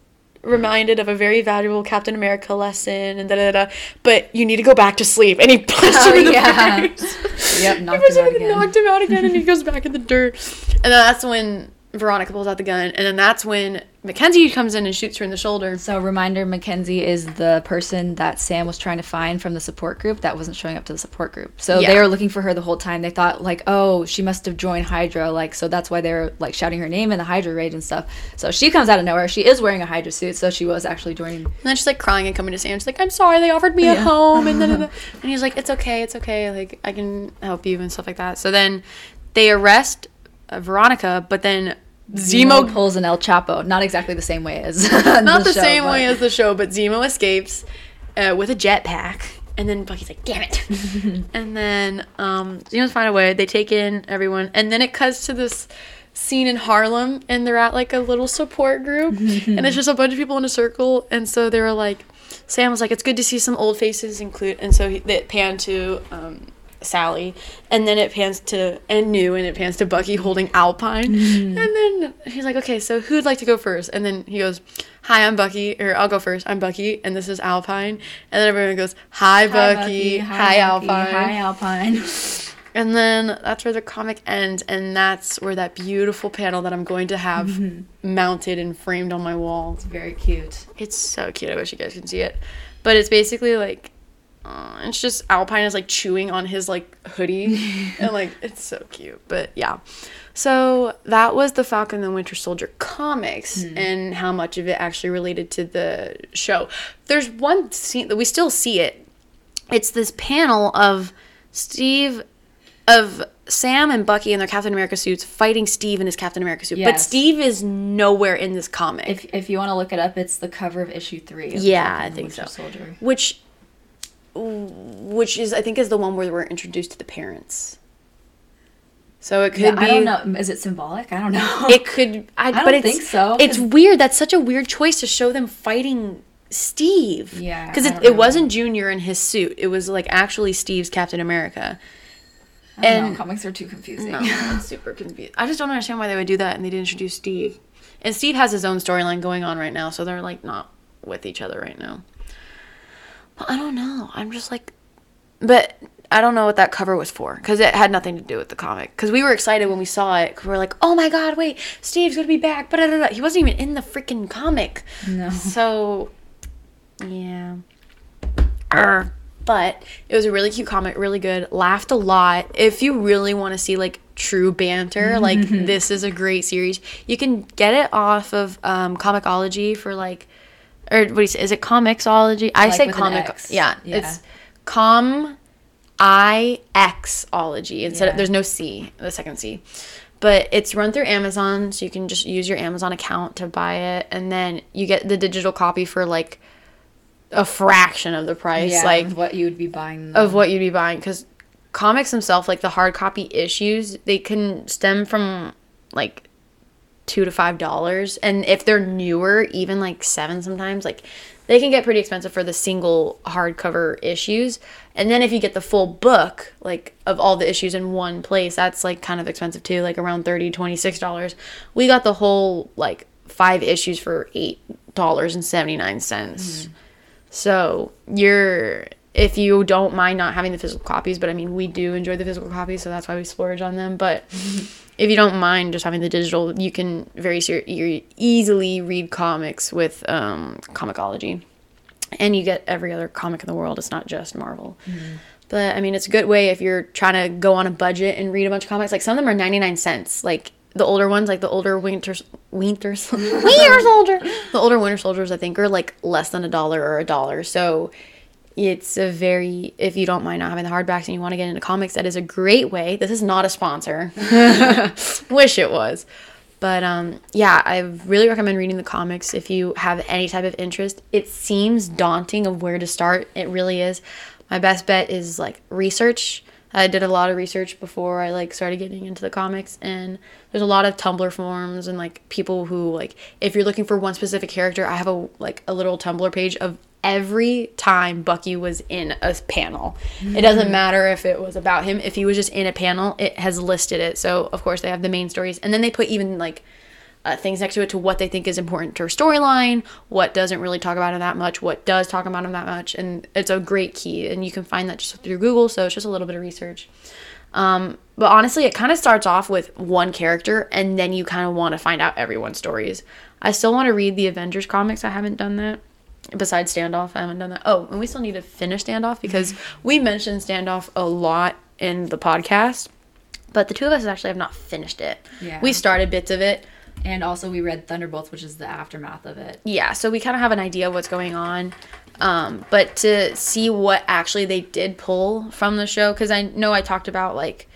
reminded of a very valuable Captain America lesson and da da da. But you need to go back to sleep. And he punched Oh, him in the yeah. face. Yep, He knocked him out. Knocked him out again, and he goes back in the dirt. And then that's when Veronica pulls out the gun, and then that's when Mackenzie comes in and shoots her in the shoulder. So reminder, Mackenzie is the person that Sam was trying to find from the support group that wasn't showing up to the support group. So Yeah. they were looking for her the whole time. They thought like, oh, she must have joined Hydra, like so that's why they were like shouting her name in the Hydra raid and stuff. So she comes out of nowhere. She is wearing a Hydra suit, so she was actually joining. And then she's like crying and coming to Sam. She's like, "I'm sorry, they offered me a home," and then and he's like, "It's okay, it's okay. Like I can help you and stuff like that." So then they arrest uh, Veronica, but then Zemo Zemo pulls an El Chapo, not exactly the same way as not the, same way as the show, but Zemo escapes uh, with a jetpack, and then Bucky's like, "Damn it!" and then um, Zemo's find a way. They take in everyone, and then it cuts to this scene in Harlem, and they're at like a little support group, and it's just a bunch of people in a circle, and so they were like, Sam was like, "It's good to see some old faces include," and so he, they pan to. Um, Sally, and then it pans to and new, and it pans to Bucky holding Alpine, mm-hmm. and then he's like, "Okay, so who'd like to go first? And then he goes, "Hi, I'm Bucky," or "I'll go first. I'm Bucky, and this is Alpine." And then everyone goes, "Hi, Bucky. Hi, Alpine." Hi Alpine. And then that's where the comic ends, and that's where that beautiful panel that I'm going to have mm-hmm. mounted and framed on my wall. It's very cute. It's so cute. I wish you guys could see it. But it's basically like, uh, it's just Alpine is like chewing on his like hoodie, and like it's so cute. But yeah, so that was the Falcon and the Winter Soldier comics, and how much of it actually related to the show. There's one scene that we still see it. It's this panel of Steve, of Sam and Bucky in their Captain America suits fighting Steve in his Captain America suit. But Steve is nowhere in this comic. If, if you want to look it up, it's the cover of issue three. Of Yeah, I think so. Soldier. which which is I think is the one where we're introduced to the parents. So it could Yeah, be I don't know. Is it symbolic? I don't know. it could I, don't but it's, think so, It's weird. That's such a weird choice to show them fighting Steve. Yeah, Because it, it wasn't Junior in his suit. It was like actually Steve's Captain America. I don't and- know. Comics are too confusing. No, super confused. I just don't understand why they would do that and they didn't introduce Steve. And Steve has his own storyline going on right now, so they're like not with each other right now. I don't know. I'm just like, but I don't know what that cover was for because it had nothing to do with the comic. Because we were excited when we saw it. 'cause we were like, oh my god, wait, Steve's gonna be back. But he wasn't even in the freaking comic. No. So, yeah. Arr. But it was a really cute comic, really good. Laughed a lot. If you really want to see like true banter, like this is a great series. You can get it off of um, Comicology for like, or what do you say? Is it Comixology? I Like say comic. Yeah, Yeah. it's com i x ology instead of there's no c the second c but it's run through amazon so you can just use your amazon account to buy it and then you get the digital copy for like a fraction of the price Yeah, like of what you would be buying. of what you'd be buying because comics themselves like the hard copy issues they can stem from like two to five dollars. And if they're newer even like seven sometimes like they can get pretty expensive for the single hardcover issues. And then if you get the full book like of all the issues in one place that's like kind of expensive too like around 30 26 dollars. We got the whole like five issues for eight dollars and 79 cents. Mm-hmm. So you're if you don't mind not having the physical copies, but I mean we do enjoy the physical copies, so that's why we splurge on them. But if you don't mind just having the digital, you can very ser- you easily read comics with um, Comicology, and you get every other comic in the world. It's not just Marvel. But I mean, it's a good way if you're trying to go on a budget and read a bunch of comics. Like some of them are 99 cents. Like the older ones, like the older Winter Winter Winter Soldier, the older Winter Soldiers, I think are like less than a dollar or a dollar. So it's a very if you don't mind not having the hardbacks and you want to get into comics, that is a great way. This is not a sponsor. Wish it was. But um, yeah, I really recommend reading the comics if you have any type of interest. It seems daunting of where to start. It really is. My best bet is like research. I did a lot of research before I like started getting into the comics and there's a lot of Tumblr forums and like people who like if you're looking for one specific character, I have a like a little Tumblr page of every time Bucky was in a panel. It doesn't mm. matter if it was about him, if he was just in a panel, it has listed it. So of course they have the main stories and then they put even like uh, things next to it to what they think is important to her storyline, what doesn't really talk about him that much, what does talk about him that much, and it's a great key. And you can find that just through Google, so it's just a little bit of research. Um, but honestly, it kind of starts off with one character, and then you kind of want to find out everyone's stories. I still want to read the Avengers comics. I haven't done that. Besides Standoff, I haven't done that. Oh, and we still need to finish Standoff because we mentioned Standoff a lot in the podcast, but the two of us actually have not finished it. Yeah. We started bits of it. And also, we read Thunderbolts, which is the aftermath of it. yeah so we kind of have an idea of what's going on. Um, but to see what actually they did pull from the show because i know i talked about like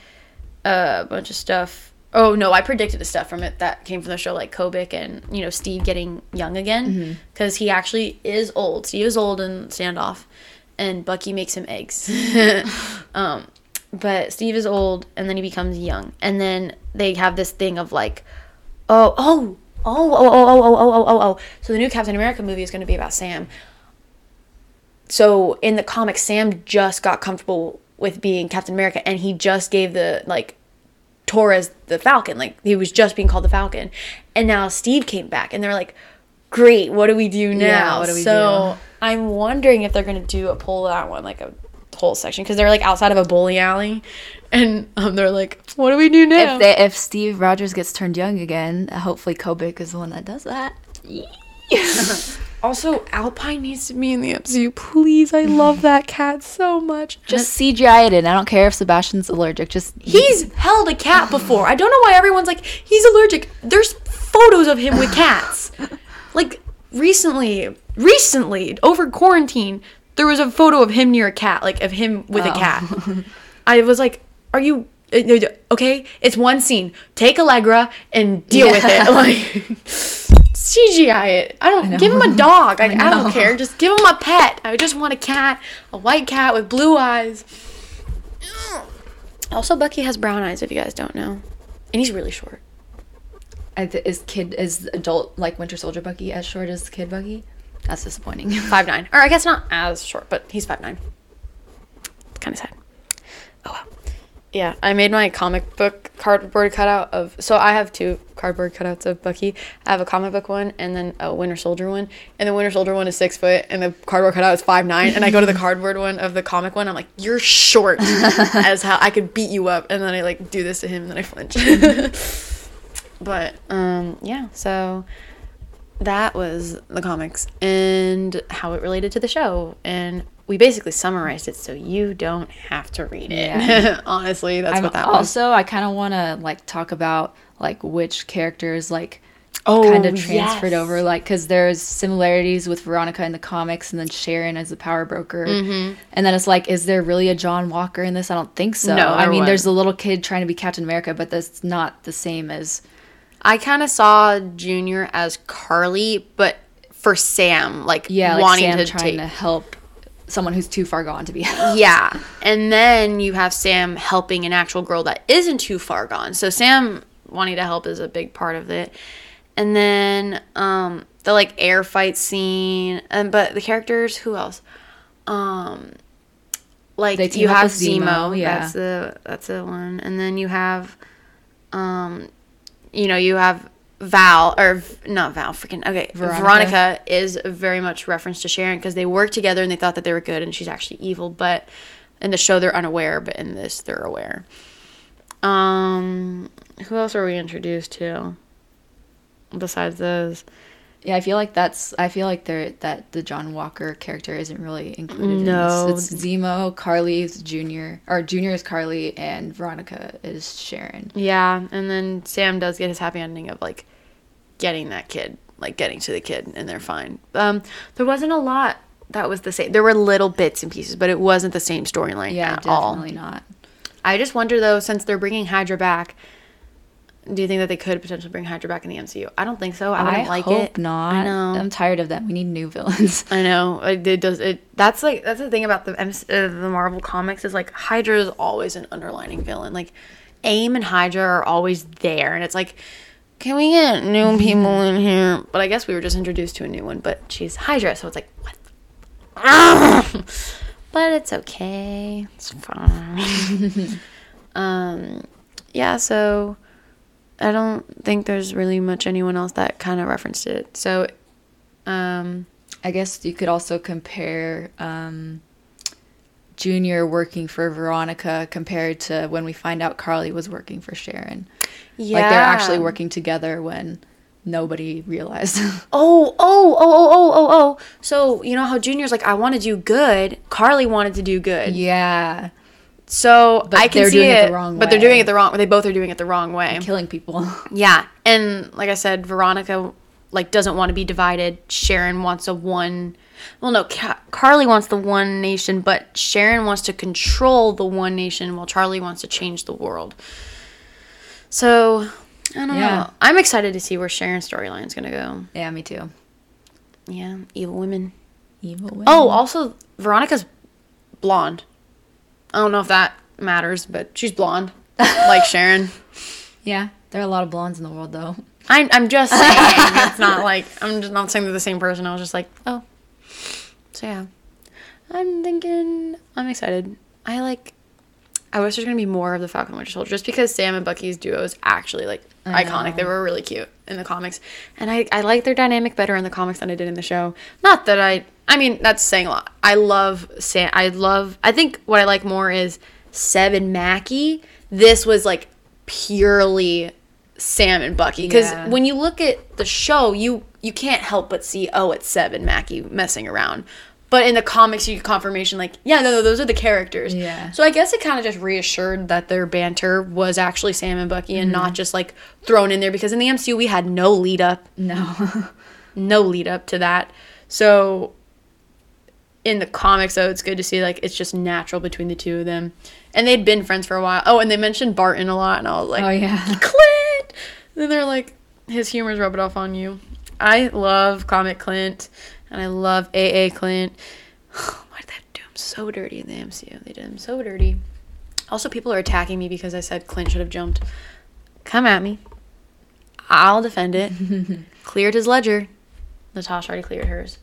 a bunch of stuff. Oh no i predicted the stuff from it that came from the show like kobik and you know steve getting young again. Because he actually is old. Steve is old in standoff and bucky makes him eggs. Um, but steve is old and then he becomes young. And then they have this thing of like oh oh oh oh oh oh oh oh oh oh. Oh so the new captain america movie is going to be about sam. So in the comic sam just got comfortable with being captain america and he just gave the like torres the falcon. Like he was just being called the falcon. And now steve came back and they're like great what do we do now? Yeah, what do we so do? i'm wondering if they're going to do a pull that one like a whole section because they're like outside of a bowling alley, and um, they're like, "What do we do now?" If they, if Steve Rogers gets turned young again, hopefully Kobik is the one that does that. also, Alpine needs to be in the MCU, please. I love that cat so much. Just CGI it in. I don't care if Sebastian's allergic. Just He's held a cat before. I don't know why everyone's like, he's allergic. There's photos of him with cats. like, recently, recently, over quarantine, there was a photo of him near a cat, like, of him with a Oh. cat. I was like, are you. uh, Okay, it's one scene. Take Allegra and deal with it. Yeah. Like, CGI it. I don't give him a dog. Like, I, don't care. Just give him a pet. I just want a cat, a white cat with blue eyes. Also, Bucky has brown eyes. If you guys don't know, and he's really short. I is kid is adult like Winter Soldier Bucky as short as Kid Bucky? That's disappointing. Five nine, or I guess not as short, but he's five nine. Kind of sad. Oh well. Yeah, I made my comic book cardboard cutout of. So I have two cardboard cutouts of Bucky. I have a comic book one and then a Winter Soldier one. And the Winter Soldier one is six foot, and the cardboard cutout is five nine. And I go to the cardboard one of the comic one. I'm like, you're short as how I could beat you up. And then I like do this to him, and then I flinch. but um, yeah, so that was the comics and how it related to the show. And we basically summarized it so you don't have to read it. Yeah. honestly that's I'm what that was. also I kind of want to like talk about like which characters like oh kind of transferred over like because there's similarities with Veronica in the comics and then Sharon as the power broker. Mm-hmm. and then it's like is there really a John Walker in this? I don't think so. No, I mean there's a little kid trying to be Captain America but that's not the same as i kind of saw junior as karli but for sam like yeah like wanting Sam to trying take to help someone who's too far gone to be helped. yeah and then you have sam helping an actual girl that isn't too far gone so sam wanting to help is a big part of it and then um the like air fight scene and but the characters who else um like you have Zemo, Zemo, yeah. that's the that's the one and then you have um you know you have Val or not Val freaking okay Veronica. Veronica, is very much reference to Sharon because they work together and they thought that they were good and she's actually evil but in the show they're unaware but in this they're aware um who else are we introduced to besides those Yeah, I feel like that's. I feel like there that the John Walker character isn't really included. No. in this. it's Zemo, Karli's Junior, or Junior is Karli, and Veronica is Sharon. Yeah, and then Sam does get his happy ending of like getting that kid, like getting to the kid, and they're fine. Um, there wasn't a lot that was the same. There were little bits and pieces, but it wasn't the same storyline Yeah, at all. definitely not. I just wonder though, since they're bringing Hydra back, do you think that they could potentially bring Hydra back in the MCU? I don't think so. I I, wouldn't like it. I hope it. not. I know. I'm tired of that. We need new villains. I know it, it does. It that's like that's the thing about the MC, uh, the Marvel comics is like Hydra is always an underlining villain. Like AIM and Hydra are always there, and it's like, can we get new people in here? But I guess we were just introduced to a new one. But she's Hydra, so it's like what? but it's okay. It's fine. um, yeah. So I don't think there's really much anyone else that kind of referenced it. So, um. I guess you could also compare um, Junior working for Veronica compared to when we find out Karli was working for Sharon. Yeah. Like they're actually working together when nobody realized. Oh, oh, oh, oh, oh, oh, oh. So, you know how Junior's like, I want to do good. Carly wanted to do good. yeah, So But I can they're see doing it it, the wrong but they're doing it the wrong. Way. They both are doing it the wrong way. killing people. Yeah, and like I said, Veronica like doesn't want to be divided. Sharon wants a one. Well, no, Ca- Karli wants the one nation, but Sharon wants to control the one nation, while Charlie wants to change the world. So I don't Yeah. know. I'm excited to see where Sharon's storyline is gonna go. yeah, me too. Yeah, evil women. Evil oh, women. Oh, also Veronica's blonde. I don't know if that matters, but she's blonde, like Sharon. yeah. There are a lot of blondes in the world, though. I'm, I'm just saying. it's not like I'm just not saying they're the same person. I was just like, oh. So yeah, I'm thinking. I'm excited. I like. I wish there's gonna be more of the Falcon Winter Soldier, just because Sam and Bucky's duo is actually like I iconic. know. They were really cute, in the comics, and I I like their dynamic better in the comics than I did in the show. Not that I I mean that's saying a lot. I love Sam. I love. I think what I like more is Seb and Mackie. This was like purely Sam and Bucky because Yeah. when you look at the show, you you can't help but see oh it's Seb and Mackie messing around. But in the comics, you get confirmation like, yeah, no, no, those are the characters. Yeah. So I guess it kind of just reassured that their banter was actually Sam and Bucky and not mm-hmm. just like thrown in there because in the MCU we had no lead up, No. no lead up to that. So in the comics though, it's good to see like it's just natural between the two of them. And they'd been friends for a while. Oh, and they mentioned Barton a lot and I was like, oh yeah. Clint. Then they're like, his humor's rubbing off on you. I love comic Clint, and I love AA Clint. Why did they do him so dirty in the MCU? They did him so dirty. Also, people are attacking me because I said Clint should have jumped. Come at me. I'll defend it. cleared his ledger. Natasha already cleared hers.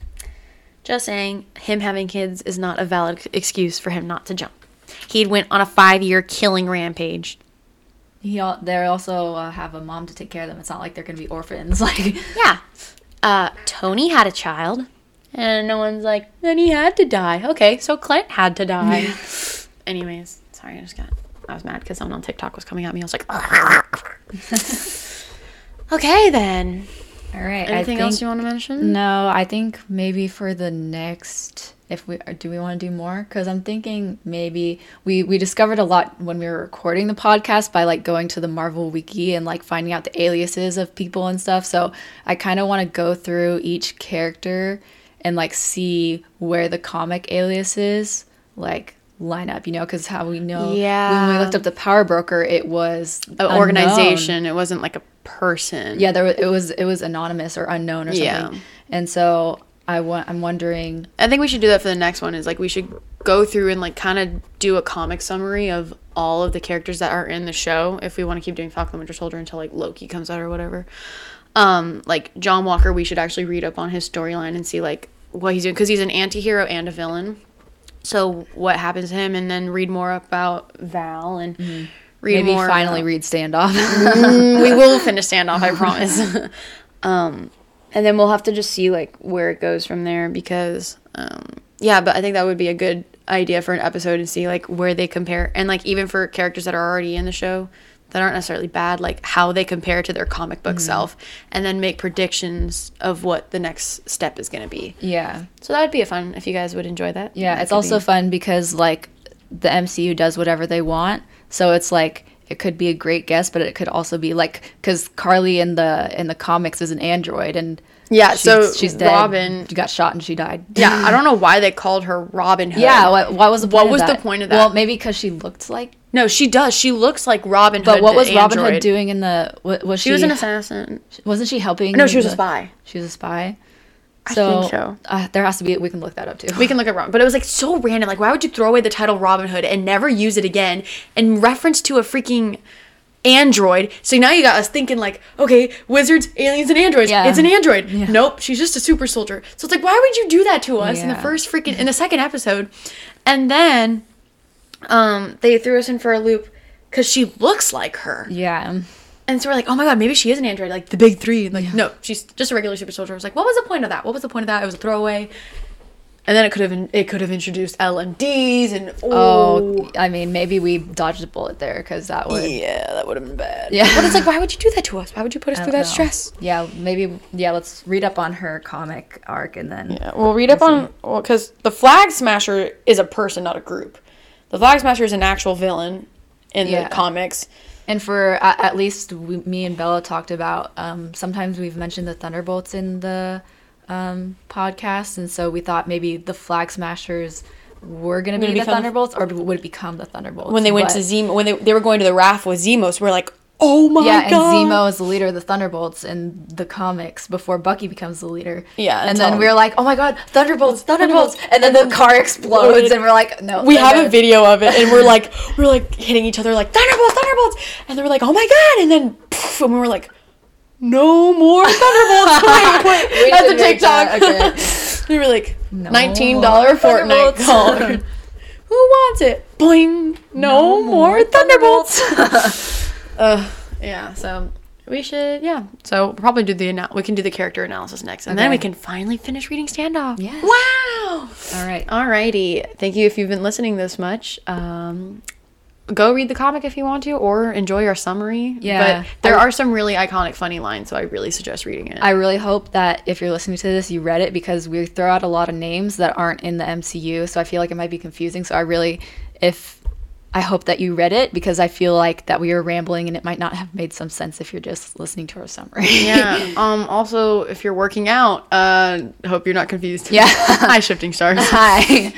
Just saying, him having kids is not a valid excuse for him not to jump. He'd went on a five-year killing rampage. He they also uh, have a mom to take care of them. It's not like they're gonna be orphans. Like Yeah. Uh, Tony had a child, and no one's like, then he had to die. Okay, so Clint had to die. Anyways, sorry, I just got, I was mad because someone on TikTok was coming at me. I was like, okay then. all right. Anything I else you want to mention? No, I think maybe for the next, if we uh, do we want to do more? Because I'm thinking maybe we we discovered a lot when we were recording the podcast by like going to the Marvel Wiki and like finding out the aliases of people and stuff. So I kind of want to go through each character and like see where the comic aliases like line up. You know, because how we know Yeah. when we looked up the Power Broker, it was An unknown. organization. It wasn't like a person. Yeah, there was, it was it was anonymous or unknown or something. Yeah. And so I want I'm wondering. I think we should do that for the next one. Is like we should go through and like kind of do a comic summary of all of the characters that are in the show. If we want to keep doing Falcon Winter Soldier until like Loki comes out or whatever. Um, like John Walker, we should actually read up on his storyline and see like what he's doing because he's an anti-hero and a villain. So what happens to him, and then read more about Val and read Maybe more. finally about- read standoff. Mm, we will finish standoff, I promise. um, and then we'll have to just see like where it goes from there because um, yeah, but I think that would be a good idea for an episode and see like where they compare and like even for characters that are already in the show that aren't necessarily bad, like how they compare to their comic book mm-hmm. self, and then make predictions of what the next step is going to be. yeah. So that would be a fun if you guys would enjoy that. Yeah, That it's also be- fun because like the MCU does whatever they want. So it's like it could be a great guess, but it could also be like because Karli in the in the comics is an android and Yeah, she's, so she's dead. Robin- She got shot and she died. yeah. I don't know why they called her Robin Hood. Yeah. What, what was the What point was of the that? point of Well, maybe because she looked like. No, she does. She looks like Robin Hood. But what the was Robin Hood doing in the? What, was she? She was an assassin. Wasn't she helping? No, she was a spy. She was a spy. I think so. Uh, there has to be. We can look that up too. We can look at Robin, but it was like so random. Like, why would you throw away the title Robin Hood and never use it again in reference to a freaking android? So now you got us thinking like, okay, wizards, aliens, and androids. Yeah. It's an android. Yeah. Nope, she's just a super soldier. So it's like, why would you do that to us in the first freaking in the second episode? And then, um, they threw us in for a loop because she looks like her. yeah. And so we're like, oh my god, maybe she is an android, like the big three. And like, no, she's just a regular super soldier. I was like, what was the point of that? What was the point of that? It was a throwaway. And then it could have it could have introduced LMDs and Oh, oh, I mean, maybe we dodged a bullet there because that would. yeah, that would have been bad. Yeah. but it's like, why would you do that to us? Why would you put us through that know. stress? Yeah, maybe. Yeah, let's read up on her comic arc and then. Yeah, we'll read up on well, because the Flag Smasher is a person, not a group. The Flag Smasher is an actual villain in Yeah. the comics. And for at, at least we, me and Bella talked about. Um, sometimes we've mentioned the Thunderbolts in the um, podcast, and so we thought maybe the Flag Smashers were going to be the Thunderbolts, or would it become the Thunderbolts When they went But- to Zemo, when they, they were going to the raft with Zemos, we're like, oh my yeah, god. Yeah, and Zemo is the leader of the Thunderbolts in the comics before Bucky becomes the leader. Yeah, and until- then we are like, oh my god, Thunderbolts, Thunderbolts, and then the car explodes, and we're like, no, we they're have a video of it and we're like we're like hitting each other like thunderbolts thunderbolts. And they were like oh my god. And then poof, and we were like no more thunderbolts. Wait wait We that's a tiktok. that, okay. they were like No $19 fortnite Thunderbolts. card. Who wants it? Boing no, more thunderbolts uh yeah so we should yeah. So we'll probably do the ana- we can do the character analysis next, and then we Okay. can finally finish reading standoff. Yes. Wow. All right. Alrighty. Thank you if you've been listening this much. Um, go read the comic if you want to, or enjoy our summary. Yeah. But there are some really iconic, funny lines, so I really suggest reading it. I really hope that if you're listening to this, you read it because we throw out a lot of names that aren't in the MCU. So I feel like it might be confusing. So I really, if I hope that you read it because I feel like that we are rambling and it might not have made some sense if you're just listening to our summary. yeah. Um. Also, if you're working out, uh, hope you're not confused. Yeah. Hi, shifting stars. Hi.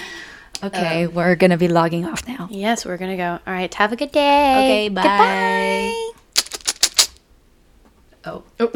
Okay, we're gonna be logging off now. Yes, we're gonna go. All right. Have a good day. Okay, bye. Goodbye. Oh. Oh.